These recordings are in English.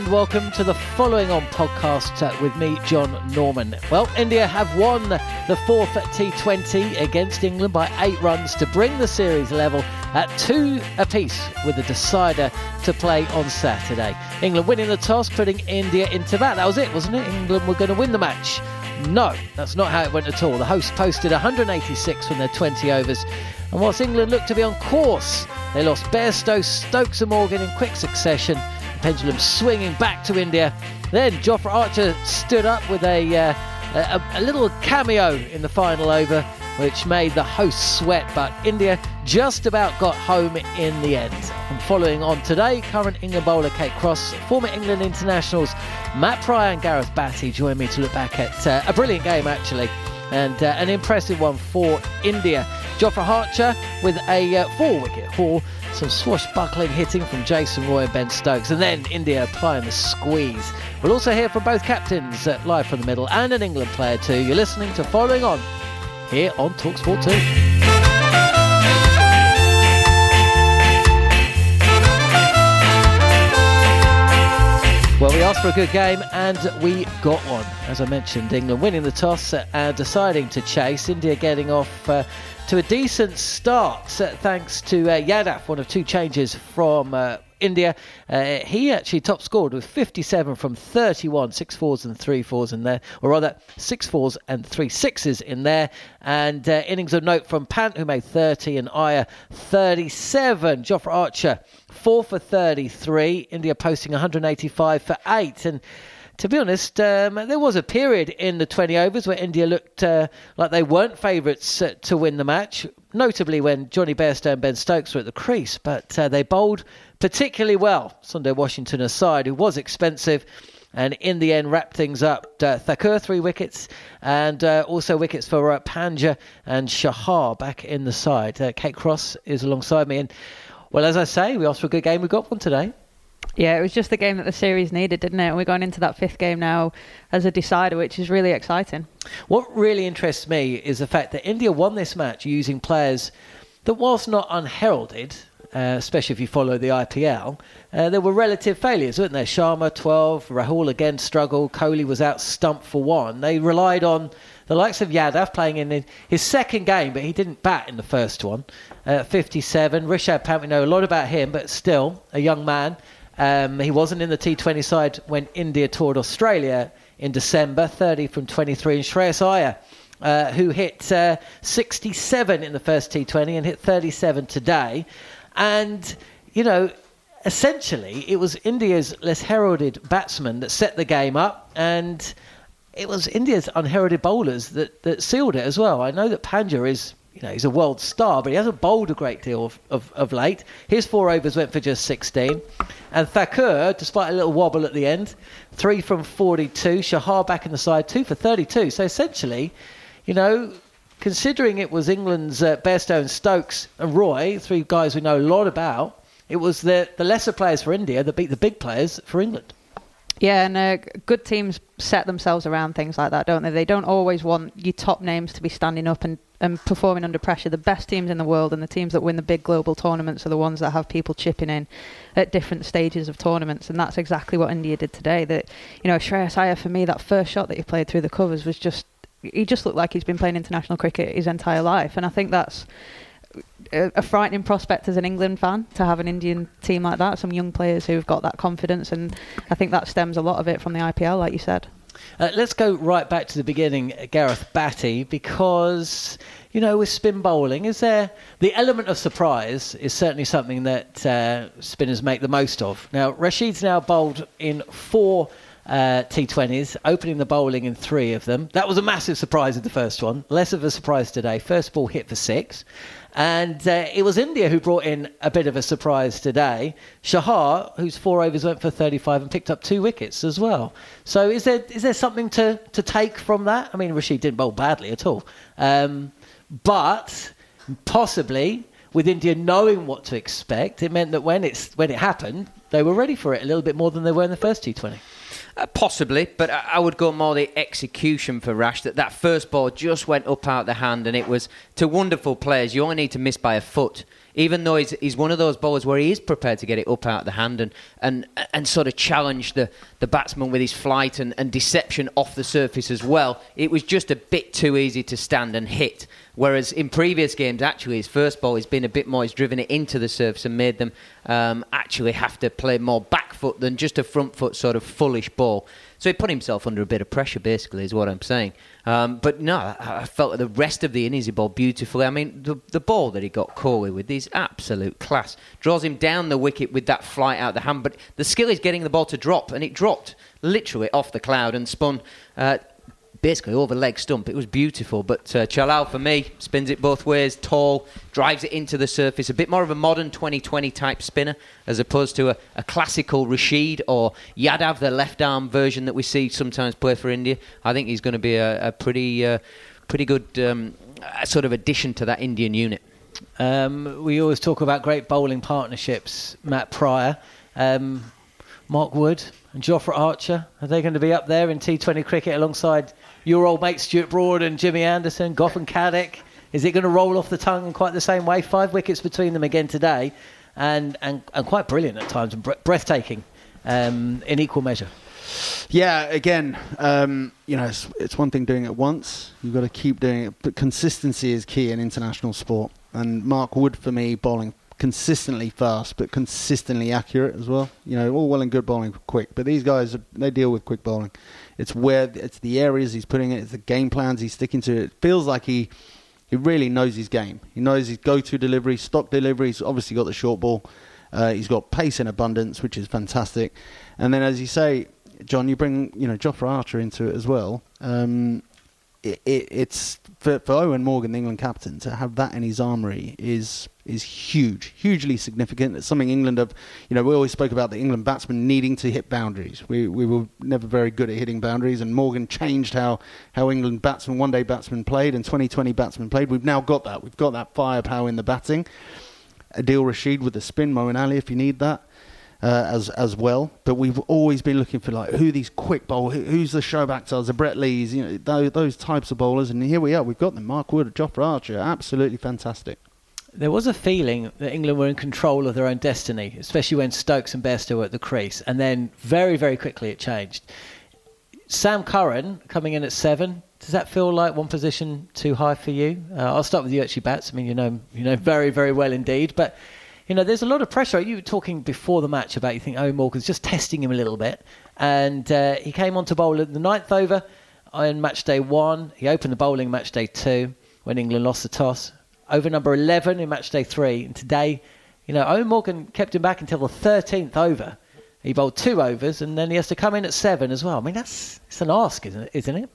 And welcome to the following on podcast with me, John Norman. Well, India have won the fourth T20 against England by eight runs to bring the series level at two apiece with a decider to play on Saturday. England winning the toss, putting India into bat. That was it, wasn't it? England were going to win the match. No, that's not how it went at all. The hosts posted 186 from their 20 overs. And whilst England looked to be on course, they lost Bairstow, Stokes and Morgan in quick succession pendulum swinging back to India. Then Jofra Archer stood up with a, uh, a, a little cameo in the final over, which made the hosts sweat, but India just about got home in the end. And following on today, current England bowler Kate Cross, former England internationals Matt Prior and Gareth Batty join me to look back at uh, a brilliant game actually and uh, an impressive one for India. Jofra Archer with a uh, four wicket haul, some swashbuckling hitting from Jason Roy and Ben Stokes, and then India applying the squeeze. We'll also hear from both captains uh, live from the middle and an England player too. You're listening to Following On here on Talksport 2. Well, we asked for a good game and we got one. As I mentioned, England winning the toss and deciding to chase. India getting off uh, to a decent start thanks to uh, Yadav, one of two changes from uh, India. Uh, he actually top scored with 57 from 31, six fours and three fours in there, or rather six fours and three sixes in there. And uh, innings of note from Pant, who made 30, and Iyer 37. Jofra Archer, four for 33. India posting 185 for eight. And to be honest, um, there was a period in the 20 overs where India looked uh, like they weren't favourites uh, to win the match, notably when Johnny Bairstow and Ben Stokes were at the crease. But uh, they bowled particularly well. Sundar Washington aside, who was expensive. And in the end, wrapped things up. Uh, Thakur, three wickets, and uh, also wickets for uh, Pandya and Chahar back in the side. Kate Cross is alongside me. And, well, as I say, we asked for a good game. We got one today. Yeah, it was just the game that the series needed, didn't it? And we're going into that fifth game now as a decider, which is really exciting. What really interests me is the fact that India won this match using players that, whilst not unheralded, uh, especially if you follow the IPL, uh, there were relative failures, weren't there? Sharma, 12, Rahul again struggled, Kohli was out stumped for one. They relied on the likes of Yadav playing in his second game, but he didn't bat in the first one. Uh, 57, Rishabh Pant, we know a lot about him, but still a young man. Um, he wasn't in the T20 side when India toured Australia in December, 30 from 23, and Shreyas Iyer. Uh, who hit uh, 67 in the first T20 and hit 37 today. And, you know, essentially it was India's less heralded batsman that set the game up, and it was India's unheralded bowlers that, that sealed it as well. I know that Pandya is you know, he's a world star, but he hasn't bowled a great deal of, of, of late. His four overs went for just 16. And Thakur, despite a little wobble at the end, three from 42. Chahar back in the side, two for 32. So essentially, you know, considering it was England's uh, Bairstow, Stokes, and Roy, three guys we know a lot about, it was the, the lesser players for India that beat the big players for England. Yeah, and uh, good teams set themselves around things like that, don't they? They don't always want your top names to be standing up and, and performing under pressure. The best teams in the world and the teams that win the big global tournaments are the ones that have people chipping in at different stages of tournaments, and that's exactly what India did today. That you know, Shreyas Iyer for me, that first shot that he played through the covers was just he just looked like he's been playing international cricket his entire life, and I think that's a, frightening prospect as an England fan to have an Indian team like that. Some young players who've got that confidence, and I think that stems a lot of it from the IPL, like you said. Uh, let's go right back to the beginning, Gareth Batty, because you know with spin bowling, is there the element of surprise is certainly something that uh, spinners make the most of. Now Rashid's now bowled in four uh, T20s, opening the bowling in three of them. That was a massive surprise in the first one. Less of a surprise today. First ball hit for six. And uh, it was India who brought in a bit of a surprise today. Chahar, whose four overs went for 35 and picked up two wickets as well. So is there is there something to, to take from that? I mean, Rashid didn't bowl badly at all. Um, but possibly with India knowing what to expect, it meant that when, it's, when it happened, they were ready for it a little bit more than they were in the first T20. Uh, possibly, but I, would go more the execution for Rash. That that first ball just went up out the hand, and it was to wonderful players. You only need to miss by a foot even though he's, he's one of those bowlers where he is prepared to get it up out the hand and, and, and sort of challenge the, the batsman with his flight and, and deception off the surface as well, it was just a bit too easy to stand and hit. Whereas in previous games, actually, his first ball has been a bit more, he's driven it into the surface and made them um, actually have to play more back foot than just a front foot sort of foolish ball. So he put himself under a bit of pressure, basically, is what I'm saying. Um, but no, I, felt the rest of the innings he bowled beautifully. I mean, the, the ball that he got Kohli with is absolute class. Draws him down the wicket with that flight out the hand, but the skill is getting the ball to drop, and it dropped literally off the cloud and spun uh, basically over leg stump. It was beautiful. But uh, for me, spins it both ways, tall, drives it into the surface. A bit more of a modern 2020 type spinner as opposed to a, a classical Rashid or Yadav, the left arm version that we see sometimes play for India. I think he's going to be a, a pretty, uh, pretty good um, sort of addition to that Indian unit. Um, we always talk about great bowling partnerships, Matt Prior. Um, Mark Wood and Jofra Archer, are they going to be up there in T20 cricket alongside your old mate Stuart Broad and Jimmy Anderson, Gough and Caddick. Is it going to roll off the tongue in quite the same way? Five wickets between them again today, and and, and quite brilliant at times and breathtaking um, in equal measure. Yeah, again, um, you know, it's, it's one thing doing it once. You've got to keep doing it, but consistency is key in international sport. And Mark Wood, for me, bowling consistently fast, but consistently accurate as well. You know, all well and good bowling quick, but these guys they deal with quick bowling. It's where it's the areas he's putting it, it's the game plans he's sticking to. It feels like he he really knows his game. He knows his go-to delivery, stock delivery. He's obviously got the short ball. Uh, he's got pace in abundance, which is fantastic. And then, as you say, John, you bring you know Jofra Archer into it as well. Um, it, it, it's for, for Eoin Morgan, the England captain, to have that in his armoury is is huge, hugely significant. It's something England have, you know, we always spoke about the England batsmen needing to hit boundaries. We we were never very good at hitting boundaries, and Morgan changed how how England batsmen, one day batsmen played, and 2020 batsmen played. We've now got that. We've got that firepower in the batting. Adil Rashid with the spin, Moeen Ali if you need that uh, as as well. But we've always been looking for like who these quick bowlers, who, who's the Shoaib Akhtar, the Brett Lees, you know those, those, types of bowlers. And here we are, we've got them. Mark Wood, Jofra Archer, absolutely fantastic. There was a feeling that England were in control of their own destiny, especially when Stokes and Bairstow were at the crease, and then very very quickly it changed. Sam Curran coming in at seven. Does that feel like one position too high for you? Uh, I'll start with you, actually, Bats. I mean, you know, you know very, very well indeed. But you know, there's a lot of pressure. You were talking before the match about you think Eoin Morgan's just testing him a little bit, and uh, he came on to bowl at the ninth over on match day one. He opened the bowling match day two when England lost the toss. Over number 11 in match day three, and today, you know, Eoin Morgan kept him back until the 13th over. He bowled two overs, and then he has to come in at seven as well. I mean, that's it's an ask, isn't it? Isn't it?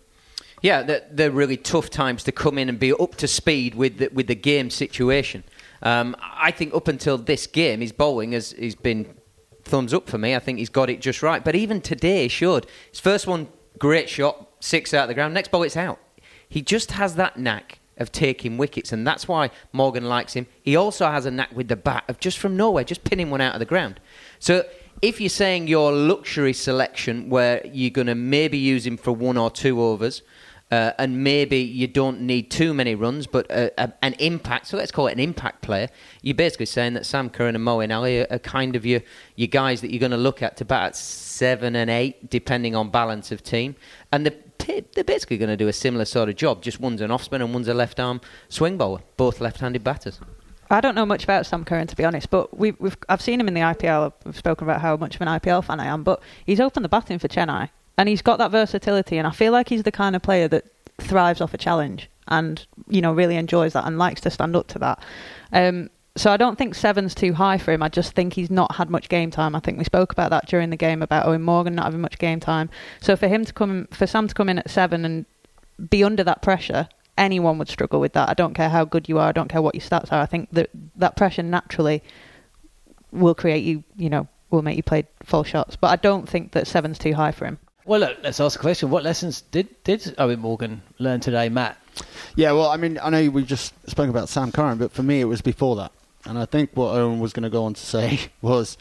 Yeah, they're, they're really tough times to come in and be up to speed with the, with the game situation. Um, I think up until this game, his bowling has, has been thumbs up for me. I think he's got it just right. But even today, he showed his first one, great shot, six out of the ground. Next ball, it's out. He just has that knack of taking wickets, and that's why Morgan likes him. He also has a knack with the bat of just from nowhere, just pinning one out of the ground. So if you're saying your luxury selection, where you're going to maybe use him for one or two overs, uh, and maybe you don't need too many runs, but uh, a, an impact. So let's call it an impact player. You're basically saying that Sam Curran and Moeen Ali are, are kind of your your guys that you're going to look at to bat at seven and eight, depending on balance of team, and they're, they're basically going to do a similar sort of job. Just one's an off spin and one's a left arm swing bowler, both left-handed batters. I don't know much about Sam Curran to be honest, but we've, we've I've seen him in the IPL. We've spoken about how much of an IPL fan I am, but he's opened the batting for Chennai and he's got that versatility, and I feel like he's the kind of player that thrives off a challenge and you know really enjoys that and likes to stand up to that. Um, so I don't think seven's too high for him. I just think he's not had much game time. I think we spoke about that during the game about Eoin Morgan not having much game time. So for him to come, for Sam to come in at seven and be under that pressure, anyone would struggle with that. I don't care how good you are. I don't care what your stats are. I think that that pressure naturally will create you. You know, will make you play full shots. But I don't think that seven's too high for him. Well, look, let's ask a question. What lessons did did Eoin Morgan learn today, Matt? Yeah, well, I mean, I know we just spoke about Sam Curran, but for me, it was before that. And I think what Owen was going to go on to say was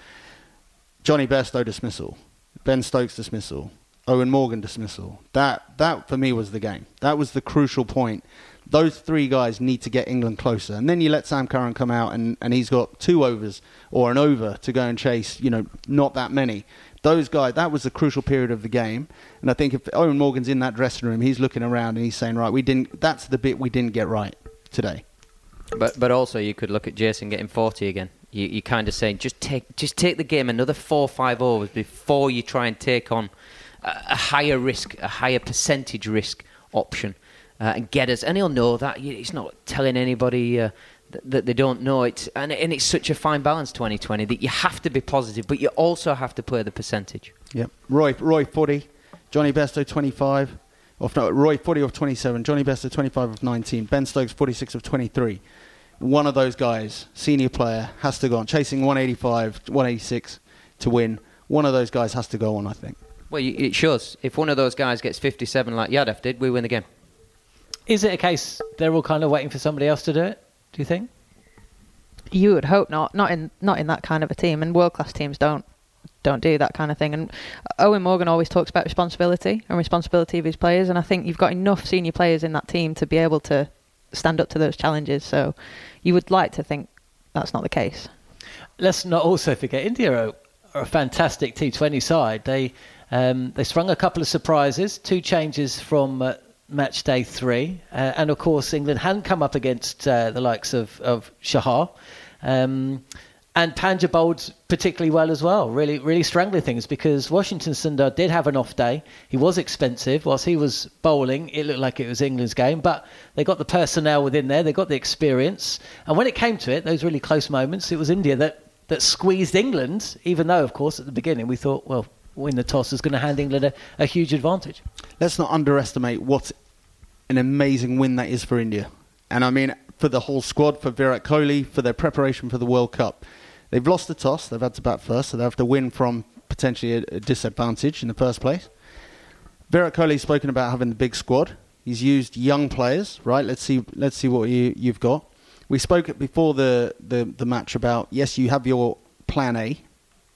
Johnny Bairstow dismissal, Ben Stokes dismissal, Eoin Morgan dismissal. That that for me was the game. That was the crucial point. Those three guys need to get England closer, and then you let Sam Curran come out, and, and he's got two overs or an over to go and chase. You know, not that many those guys, that was the crucial period of the game. And I think if Eoin Morgan's in that dressing room, he's looking around and he's saying, right, we didn't. That's the bit we didn't get right today. But but also you could look at Jason getting 40 again. You you kind of saying just take just take the game another four five overs before you try and take on a, a higher risk, a higher percentage risk option, uh, and get us. And he'll know that he's not telling anybody. Uh, that they don't know it, and, and it's such a fine balance 2020 that you have to be positive, but you also have to play the percentage. Yep. Roy Roy 40, Johnny Bairstow, 25, off no, Roy 40 of 27, Johnny Bairstow 25 of 19, Ben Stokes 46 of 23. One of those guys, senior player, has to go on chasing 185, 186 to win. One of those guys has to go on, I think. Well, it shows. If one of those guys gets 57 like Yadav did, we win the game. Is it a case they're all kind of waiting for somebody else to do it? Do you think? You would hope not. Not in not in that kind of a team, and world class teams don't don't do that kind of thing. And Eoin Morgan always talks about responsibility and responsibility of his players, and I think you've got enough senior players in that team to be able to stand up to those challenges. So you would like to think that's not the case. Let's not also forget India are, are a fantastic T20 side. They um, they sprung a couple of surprises, two changes from uh, match day three. Uh, and of course, England hadn't come up against uh, the likes of, of Chahar. Um, and Pandya bowled particularly well as well, really, really strangling things because Washington Sundar did have an off day. He was expensive. Whilst he was bowling, it looked like it was England's game, but they got the personnel within there, they got the experience. And when it came to it, those really close moments, it was India that, that squeezed England, even though, of course, at the beginning we thought, well, win the toss is going to hand England a, a huge advantage. Let's not underestimate what an amazing win that is for India. And I mean, for the whole squad, for Virat Kohli, for their preparation for the World Cup. They've lost the toss. They've had to bat first, so they have to win from potentially a, a disadvantage in the first place. Virat Kohli's spoken about having the big squad. He's used young players, right? Let's see. Let's see what you, you've got. We spoke before the, the, the match about yes, you have your plan A,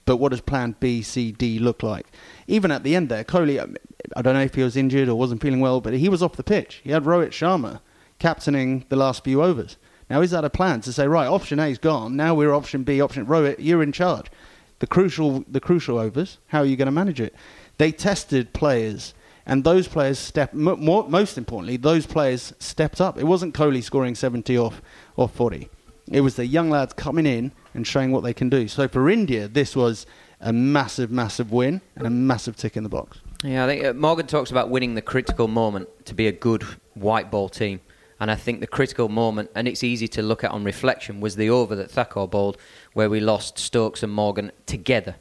but what does plan B, C, D look like? Even at the end there, Kohli, um, I don't know if he was injured or wasn't feeling well, but he was off the pitch. He had Rohit Sharma captaining the last few overs. Now, is that a plan to say, right, option A's gone, now we're option B, option Rohit, you're in charge? The crucial, the crucial overs, how are you going to manage it? They tested players, and those players stepped, most importantly, those players stepped up. It wasn't Kohli scoring 70 off, off 40. It was the young lads coming in and showing what they can do. So for India, this was a massive, massive win and a massive tick in the box. Yeah, I think uh, Morgan talks about winning the critical moment to be a good white ball team. And I think the critical moment, and it's easy to look at on reflection, was the over that Thakur bowled, where we lost Stokes and Morgan together.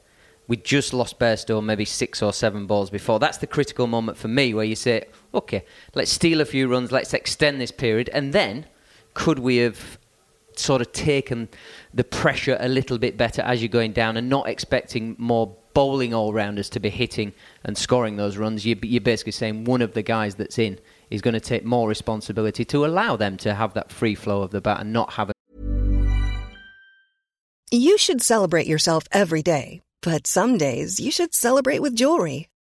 we just lost Bairstow maybe six or seven balls before. That's the critical moment for me where you say, okay, let's steal a few runs, let's extend this period, and then could we have sort of taken the pressure a little bit better as you're going down and not expecting more bowling all rounders to be hitting and scoring those runs? You're basically saying one of the guys that's in is going to take more responsibility to allow them to have that free flow of the bat and not have a. You should celebrate yourself every day, but some days you should celebrate with jewelry.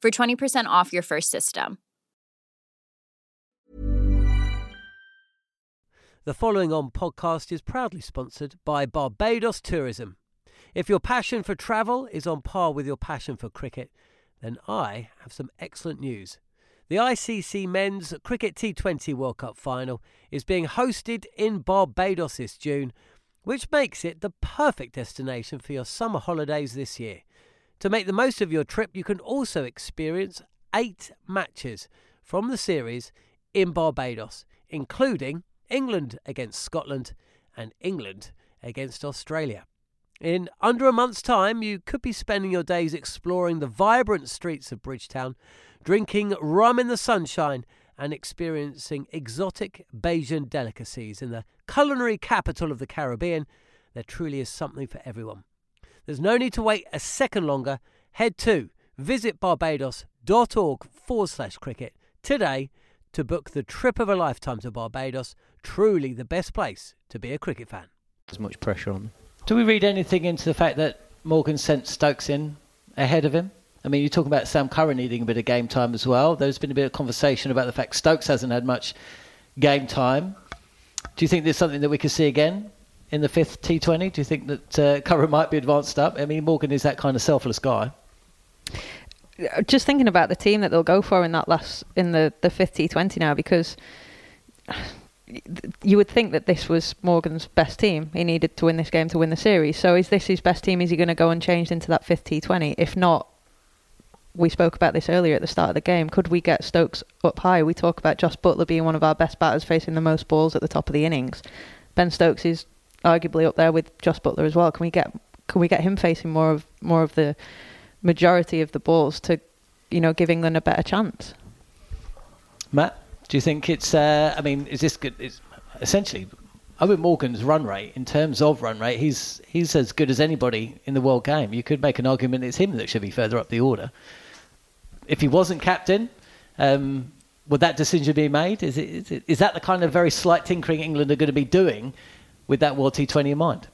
for 20% off your first system. The following on podcast is proudly sponsored by Barbados Tourism. If your passion for travel is on par with your passion for cricket, then I have some excellent news. The ICC Men's Cricket T20 World Cup final is being hosted in Barbados this June, which makes it the perfect destination for your summer holidays this year. To make the most of your trip, you can also experience eight matches from the series in Barbados, including England against Scotland and England against Australia. In under a month's time, you could be spending your days exploring the vibrant streets of Bridgetown, drinking rum in the sunshine, and experiencing exotic Bajan delicacies in the culinary capital of the Caribbean. There truly is something for everyone. There's no need to wait a second longer. Head to visitbarbados.org forward slash cricket today to book the trip of a lifetime to Barbados. Truly the best place to be a cricket fan. There's much pressure on them. Do we read anything into the fact that Morgan sent Stokes in ahead of him? I mean, you're talking about Sam Curran needing a bit of game time as well. There's been a bit of conversation about the fact Stokes hasn't had much game time. Do you think there's something that we could see again in the fifth T20? Do you think that uh, Curran might be advanced up? I mean, Morgan is that kind of selfless guy. Just thinking about the team that they'll go for in that last in the the fifth T20 now because you would think that this was Morgan's best team. He needed to win this game to win the series. So is this his best team? Is he going to go unchanged into that fifth T20? If not, we spoke about this earlier at the start of the game. Could we get Stokes up high? We talk about Josh Buttler being one of our best batters, facing the most balls at the top of the innings. Ben Stokes is arguably up there with Josh Buttler as well. Can we get can we get him facing more of more of the majority of the balls to, you know, give England a better chance? Matt, do you think it's? Uh, I mean, is this good? Essentially Eoin Morgan's run rate in terms of run rate, he's he's as good as anybody in the world game. You could make an argument it's him that should be further up the order. If he wasn't captain, um, would that decision be made? Is it, is it is that the kind of very slight tinkering England are going to be doing with that World T20 in mind?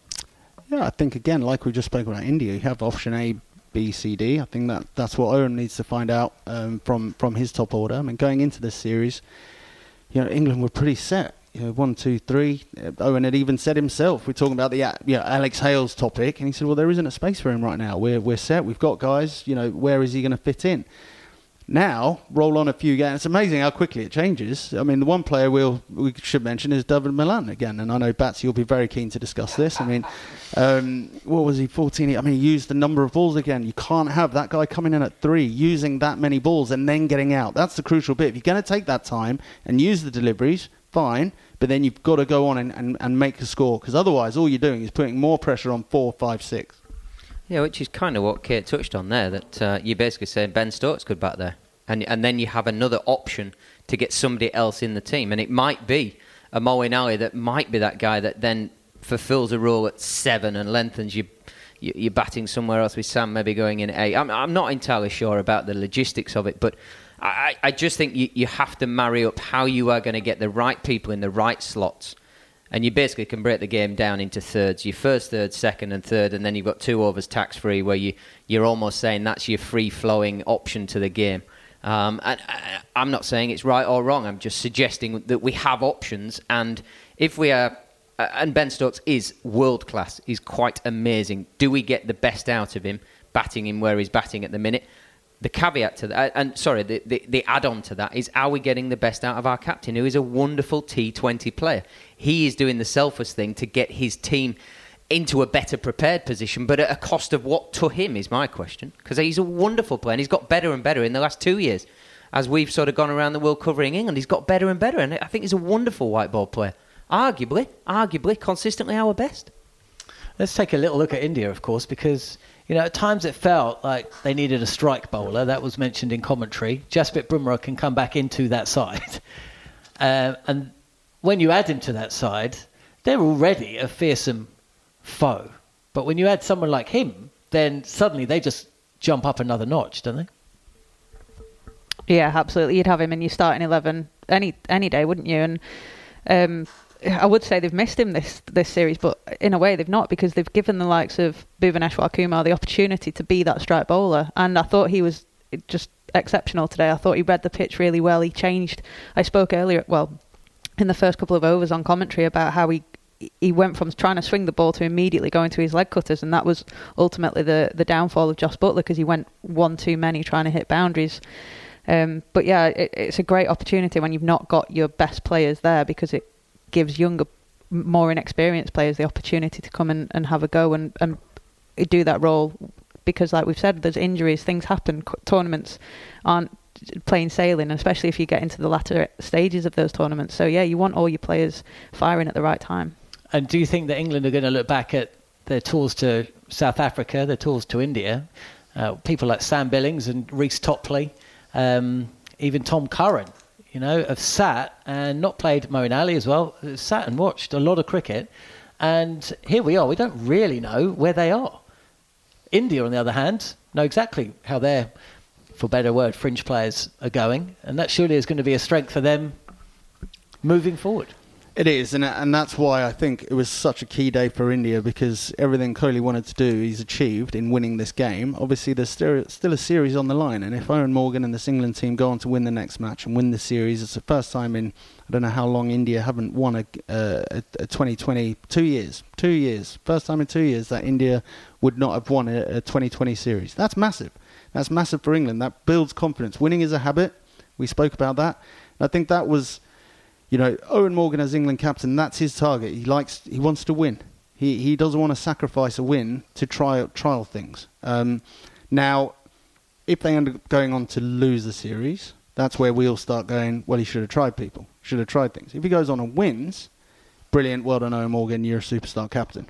Yeah, I think again, like we just spoke about India, you have option A, B, C, D. I think that that's what Eoin needs to find out um, from from his top order. I mean, going into this series, you know, England were pretty set. You know, one, two, three. Uh, Eoin had even said himself, we're talking about the uh, you know, Alex Hales topic, and he said, well, there isn't a space for him right now. We're we're set. We've got guys. You know, where is he going to fit in? Now, roll on a few games. It's amazing how quickly it changes. I mean, the one player we'll, we should mention is David Malan again. And I know, Batsy, you'll be very keen to discuss this. I mean, um, what was he, 14? I mean, he used the number of balls again. You can't have that guy coming in at three, using that many balls, and then getting out. That's the crucial bit. If you're going to take that time and use the deliveries, fine. But then you've got to go on and, and, and make a score. Because otherwise, all you're doing is putting more pressure on four, five, six. Yeah, which is kind of what Kate touched on there. That uh, you're basically saying Ben Stokes could bat there, and and then you have another option to get somebody else in the team. And it might be a Moeen Ali that might be that guy that then fulfills a role at seven and lengthens you. You're batting somewhere else with Sam maybe going in eight. I'm, I'm not entirely sure about the logistics of it, but I, I just think you, you have to marry up how you are going to get the right people in the right slots and you basically can break the game down into thirds. Your first third second and third and then you've got two overs tax free where you, you're almost saying that's your free flowing option to the game. Um, and I, i'm not saying it's right or wrong. I'm just suggesting that we have options. And if we are and ben stokes is world class he's quite amazing. Do we get the best out of him batting him where he's batting at the minute the caveat to that, and sorry, the, the, the add on to that is are we getting the best out of our captain, who is a wonderful T20 player? He is doing the selfless thing to get his team into a better prepared position, but at a cost of what to him is my question. Because he's a wonderful player and he's got better and better in the last two years. As we've sort of gone around the world covering England, he's got better and better. And I think he's a wonderful white ball player. Arguably, arguably, consistently our best. Let's take a little look at India, of course, because you know, at times it felt like they needed a strike bowler. That was mentioned in commentary. Jasprit Bumrah can come back into that side. Uh, and when you add him to that side, they're already a fearsome foe. But when you add someone like him, then suddenly they just jump up another notch, don't they? Yeah, absolutely. You'd have him in your starting eleven any any day, wouldn't you? And um, I would say they've missed him this this series, but in a way they've not because they've given the likes of Bhuvneshwar Kumar the opportunity to be that strike bowler, and I thought he was just exceptional today. I thought he read the pitch really well. He changed. I spoke earlier, well, in the first couple of overs on commentary about how he he went from trying to swing the ball to immediately going to his leg cutters, and that was ultimately the the downfall of Jos Buttler because he went one too many trying to hit boundaries. Um, but yeah, it, it's a great opportunity when you've not got your best players there because it gives younger, more inexperienced players the opportunity to come and, and have a go and, and do that role. Because, like we've said, there's injuries, things happen, tournaments aren't plain sailing, especially if you get into the latter stages of those tournaments. So, yeah, you want all your players firing at the right time. And do you think that England are going to look back at their tours to South Africa, their tours to India, uh, people like Sam Billings and Reece Topley, um, even Tom Curran, you know, have sat and not played Moeen Ali as well, sat and watched a lot of cricket. And here we are. We don't really know where they are. India, on the other hand, know exactly how their, for better word, fringe players are going. And that surely is going to be a strength for them moving forward. It is, and and that's why I think it was such a key day for India because everything Kohli wanted to do, he's achieved in winning this game. Obviously, there's still, still a series on the line, and if Eoin Morgan and this England team go on to win the next match and win the series, it's the first time in I don't know how long India haven't won a, a, a 2020 two years, two years, first time in two years that India would not have won a, a 2020 series. That's massive. That's massive for England. That builds confidence. Winning is a habit. We spoke about that. I think that was you know, Eoin Morgan as England captain, that's his target. He likes, he wants to win. He he doesn't want to sacrifice a win to try trial things. Um, now, if they end up going on to lose the series, that's where we'll start going. Well, he should have tried people. Should have tried things. If he goes on and wins, brilliant. Well done, Eoin Morgan. You're a superstar captain.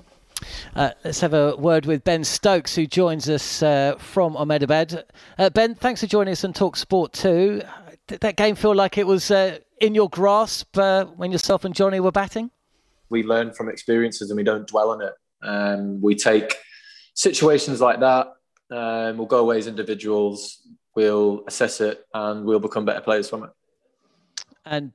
Uh, let's have a word with Ben Stokes, who joins us uh, from Ahmedabad. Uh, ben, thanks for joining us on Talksport 2. Did that game feel like it was uh, in your grasp uh, when yourself and Johnny were batting? We learn from experiences and we don't dwell on it. Um, we take situations like that. Um, we'll go away as individuals. We'll assess it and we'll become better players from it. And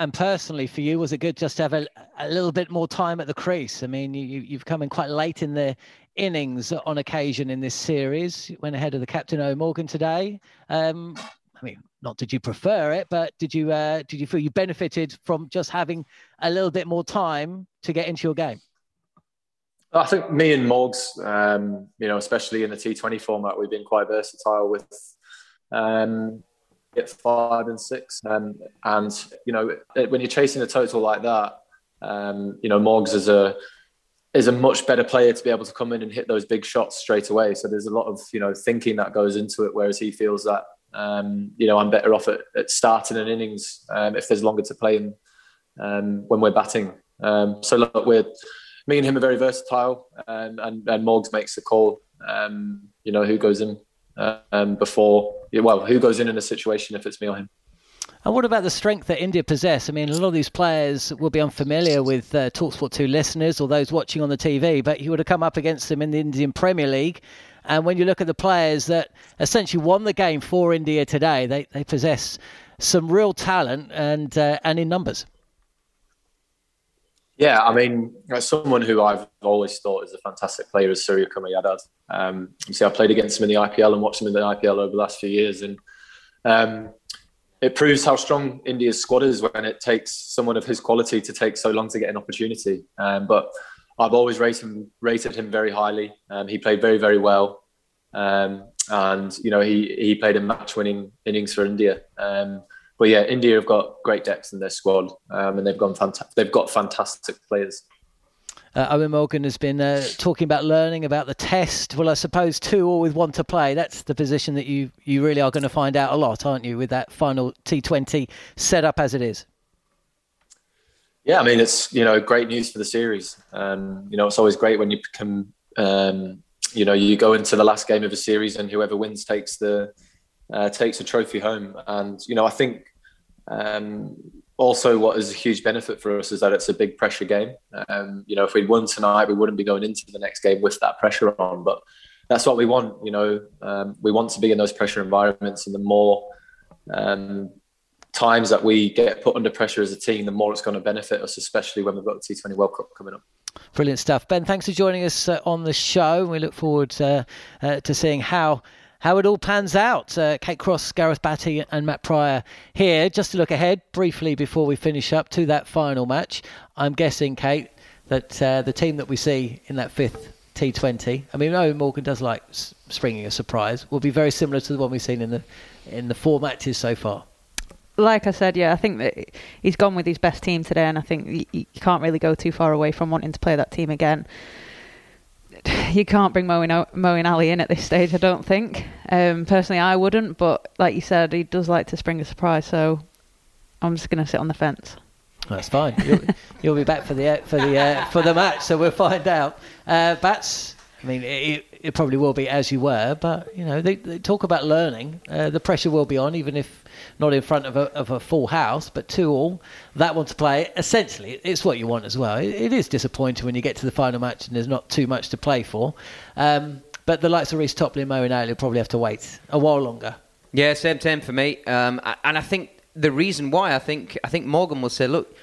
and personally, for you, was it good just to have a, a little bit more time at the crease? I mean, you, you've come in quite late in the innings on occasion in this series. went ahead of the captain O Morgan today. Um, I mean, not did you prefer it, but did you uh, did you feel you benefited from just having a little bit more time to get into your game? I think me and Morgs, um, you know, especially in the T20 format, we've been quite versatile with um, at five and six, um, and you know, when you're chasing a total like that, um, you know, Morgs is a is a much better player to be able to come in and hit those big shots straight away. So there's a lot of you know thinking that goes into it, whereas he feels that um, you know, I'm better off at, at starting an innings um, if there's longer to play in, um, when we're batting. Um, so look, we're me and him are very versatile, and and, and Morgs makes the call. Um, you know, who goes in um, before? Well, who goes in in a situation if it's me or him. And what about the strength that India possess? I mean, a lot of these players will be unfamiliar with uh, Talksport 2 listeners or those watching on the TV, but you would have come up against them in the Indian Premier League. And when you look at the players that essentially won the game for India today, they, they possess some real talent and uh, and in numbers. Yeah, I mean, as someone who I've always thought is a fantastic player is Surya Kumar Yadav. Um, you see, I played against him in the IPL and watched him in the IPL over the last few years, and um, it proves how strong India's squad is when it takes someone of his quality to take so long to get an opportunity. Um, but I've always rated him, rated him very highly. Um, he played very, very well, um, and you know he he played a match-winning innings for India. Um, but yeah, India have got great depth in their squad, um, and they've gone fanta- They've got fantastic players. Uh, Eoin Morgan has been uh, talking about learning about the test. Well, I suppose two all with one to play. That's the position that you, you really are going to find out a lot, aren't you, with that final T20 set up as it is? Yeah, I mean it's you know great news for the series. Um, you know it's always great when you become um, you know you go into the last game of a series and whoever wins takes the uh, takes a trophy home. And you know I think um, also, what is a huge benefit for us is that it's a big pressure game. Um, you know, if we'd won tonight, we wouldn't be going into the next game with that pressure on. But that's what we want. You know, um, we want to be in those pressure environments, and the more um, times that we get put under pressure as a team, the more it's going to benefit us, especially when we've got the T20 World Cup coming up. Brilliant stuff, Ben. Thanks for joining us uh, on the show. We look forward uh, uh, to seeing how how it all pans out. Uh, Kate Cross, Gareth Batty, and Matt Prior here. Just to look ahead briefly before we finish up to that final match. I'm guessing, Kate, that uh, the team that we see in that fifth T20, I mean, Eoin Morgan does like springing a surprise, will be very similar to the one we've seen in the in the four matches so far like I said, yeah, I think that he's gone with his best team today, and I think you, can't really go too far away from wanting to play that team again. you can't bring Moeen, Moeen Ali in at this stage, I don't think. Um, personally, I wouldn't, but like you said, he does like to spring a surprise, so I'm just going to sit on the fence. That's fine. You'll, you'll, be back for the for the uh, for the match, so we'll find out. Uh, Bats, I mean, it, it, probably will be as you were, but you know, they, they talk about learning. Uh, the pressure will be on, even if not in front of a, of a full house, but two all. That one to play. Essentially, it's what you want as well. it, it is disappointing when you get to the final match and there's not too much to play for. Um, but the likes of Reece Topley and Moeen Ali will probably have to wait a while longer. Yeah, same time for me. Um, and I think the reason why I think I think Morgan will say, look,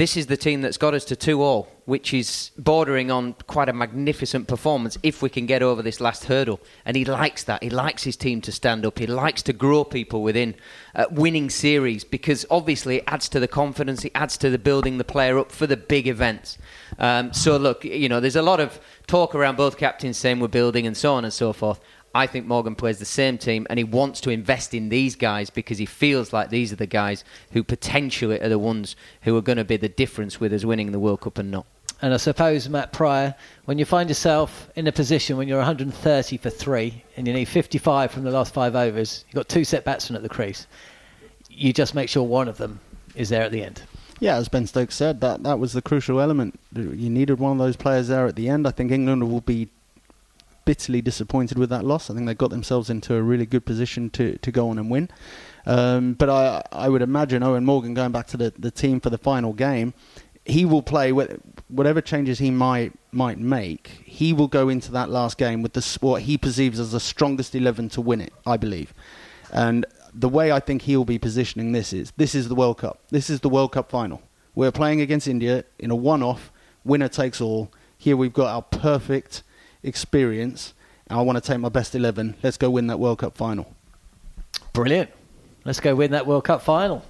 this is the team that's got us to two all, which is bordering on quite a magnificent performance if we can get over this last hurdle. And he likes that. He likes his team to stand up. He likes to grow people within uh, winning series because obviously it adds to the confidence. It adds to the building the player up for the big events. Um, so look, you know, there's a lot of talk around both captains saying we're building and so on and so forth. I think Morgan plays the same team and he wants to invest in these guys because he feels like these are the guys who potentially are the ones who are going to be the difference with us winning the World Cup and not. And I suppose, Matt Prior, when you find yourself in a position when you're 130 for three and you need 55 from the last five overs, you've got two set batsmen at the crease, you just make sure one of them is there at the end. Yeah, as Ben Stokes said, that, that was the crucial element. You needed one of those players there at the end. I think England will be bitterly disappointed with that loss. I think they got themselves into a really good position to, to go on and win. Um, but I I would imagine Eoin Morgan going back to the, the team for the final game, he will play whatever changes he might might make. He will go into that last game with the what he perceives as the strongest eleven to win it. I believe, and the way I think he'll be positioning this is this is the World Cup. This is the World Cup final. We're playing against India in a one-off, winner takes all. Here we've got our perfect experience. And I want to take my best 11. Let's go win that World Cup final. Brilliant. Let's go win that World Cup final.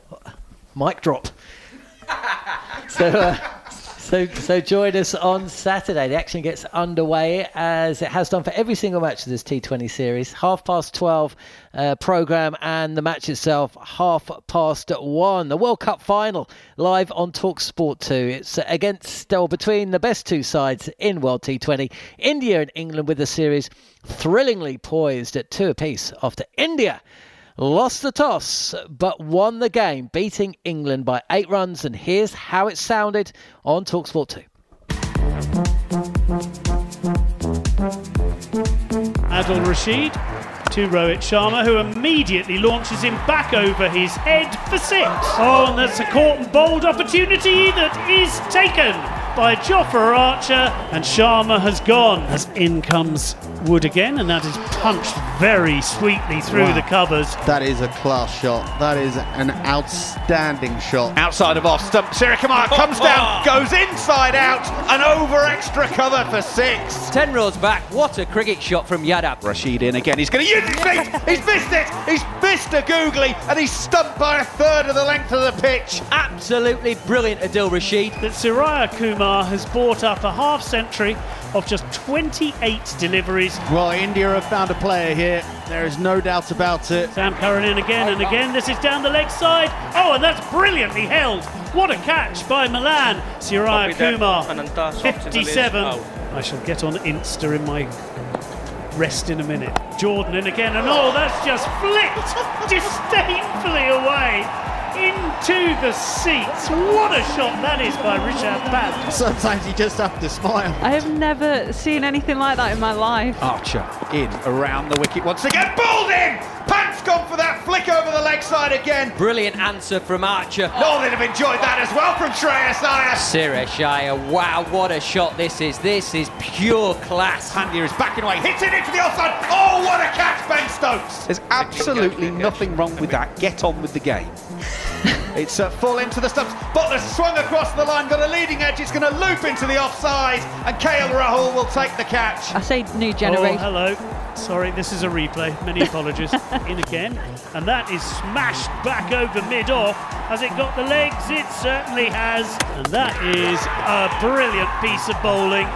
Mic drop. so, uh, so, so join us on Saturday. The action gets underway as it has done for every single match of this T20 series. Half past 12 uh, programme and the match itself half past one. The World Cup final live on Talk Sport 2. It's against or between the best two sides in World T20, India and England, with the series thrillingly poised at two apiece after India lost the toss but won the game, beating England by eight runs. And here's how it sounded on Talksport 2. Adil Rashid to Rohit Sharma, who immediately launches him back over his head for six. Oh, and that's a caught and bowled opportunity that is taken by Jofra Archer, and Sharma has gone as in comes Wood again, and that is punched very sweetly through Wow. the covers. That is a class shot. That is an outstanding shot. Outside of off stump, Suryakumar comes down, goes inside out, and over extra cover for six. Ten rows back, what a cricket shot from Yadav. Rashid in again. He's going to use his feet. He's missed it. He's missed a googly, and he's stumped by a third of the length of the pitch. Absolutely brilliant, Adil Rashid. That Surya Kumar has brought up a half century of just 28 deliveries. Well, India have found a player here. There is no doubt about it. Sam Curran in again and again. This is down the leg side. Oh, and that's brilliantly held. What a catch by Malan. Siraya Kumar, 57. I shall get on Insta in my rest in a minute. Jordan in again, and oh, that's just flicked disdainfully away into the seats. What a shot that is by Rishabh Pant. Sometimes you just have to smile. I have never seen anything like that in my life. Archer in around the wicket once again. Balled in. Pant's gone for that flick over the leg side again. Brilliant answer from Archer. Oh, they'd have enjoyed that as well from Shreyas Iyer. Shreyas Iyer, wow, what a shot this is. This is pure class. Pandya is backing away, hits it into the offside. Oh, what a catch, Ben Stokes! There's absolutely nothing wrong with that. Get on with the game. it's uh, full into the stumps. Buttler swung across the line, got a leading edge. It's going to loop into the offside, and KL Rahul will take the catch. I say new Oh, generation. hello. Sorry, this is a replay. Many apologies. In again. And that is smashed back over mid off. Has it got the legs? It certainly has. And that is a brilliant piece of bowling.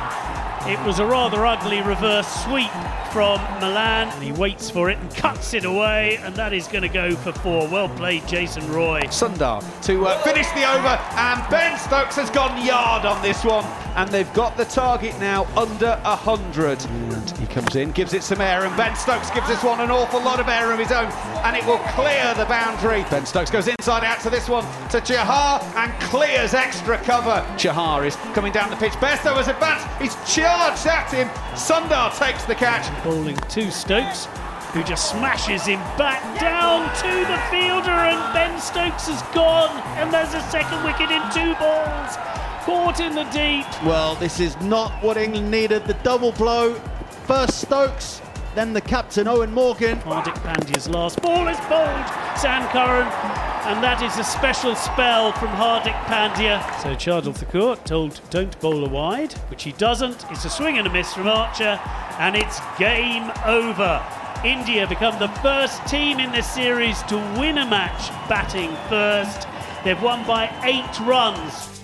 It was a rather ugly reverse sweep from Malan. And he waits for it and cuts it away. And that is going to go for four. Well played, Jason Roy. Sundar to uh, finish the over, and Ben Stokes has gone yard on this one, and they've got the target now under a hundred. And he comes in, gives it some air, and Ben Stokes gives this one an awful lot of air of his own, and it will clear the boundary. Ben Stokes goes inside out to this one to Chahar and clears extra cover. Chahar is coming down the pitch. Bairstow has advanced. He's charged at him. Sundar takes the catch. Bowling to Stokes, who just smashes him back down to the fielder, and Ben Stokes has gone, and there's a second wicket in two balls. Caught in the deep. Well, this is not what England needed. The double blow. First Stokes, then the captain Eoin Morgan. Hardik Pandya's last ball is bowled. Sam Curran, and that is a special spell from Hardik Pandya. So Shardul Thakur told don't bowl a wide, which he doesn't. It's a swing and a miss from Archer, and it's game over. India become the first team in this series to win a match batting first. They've won by eight runs.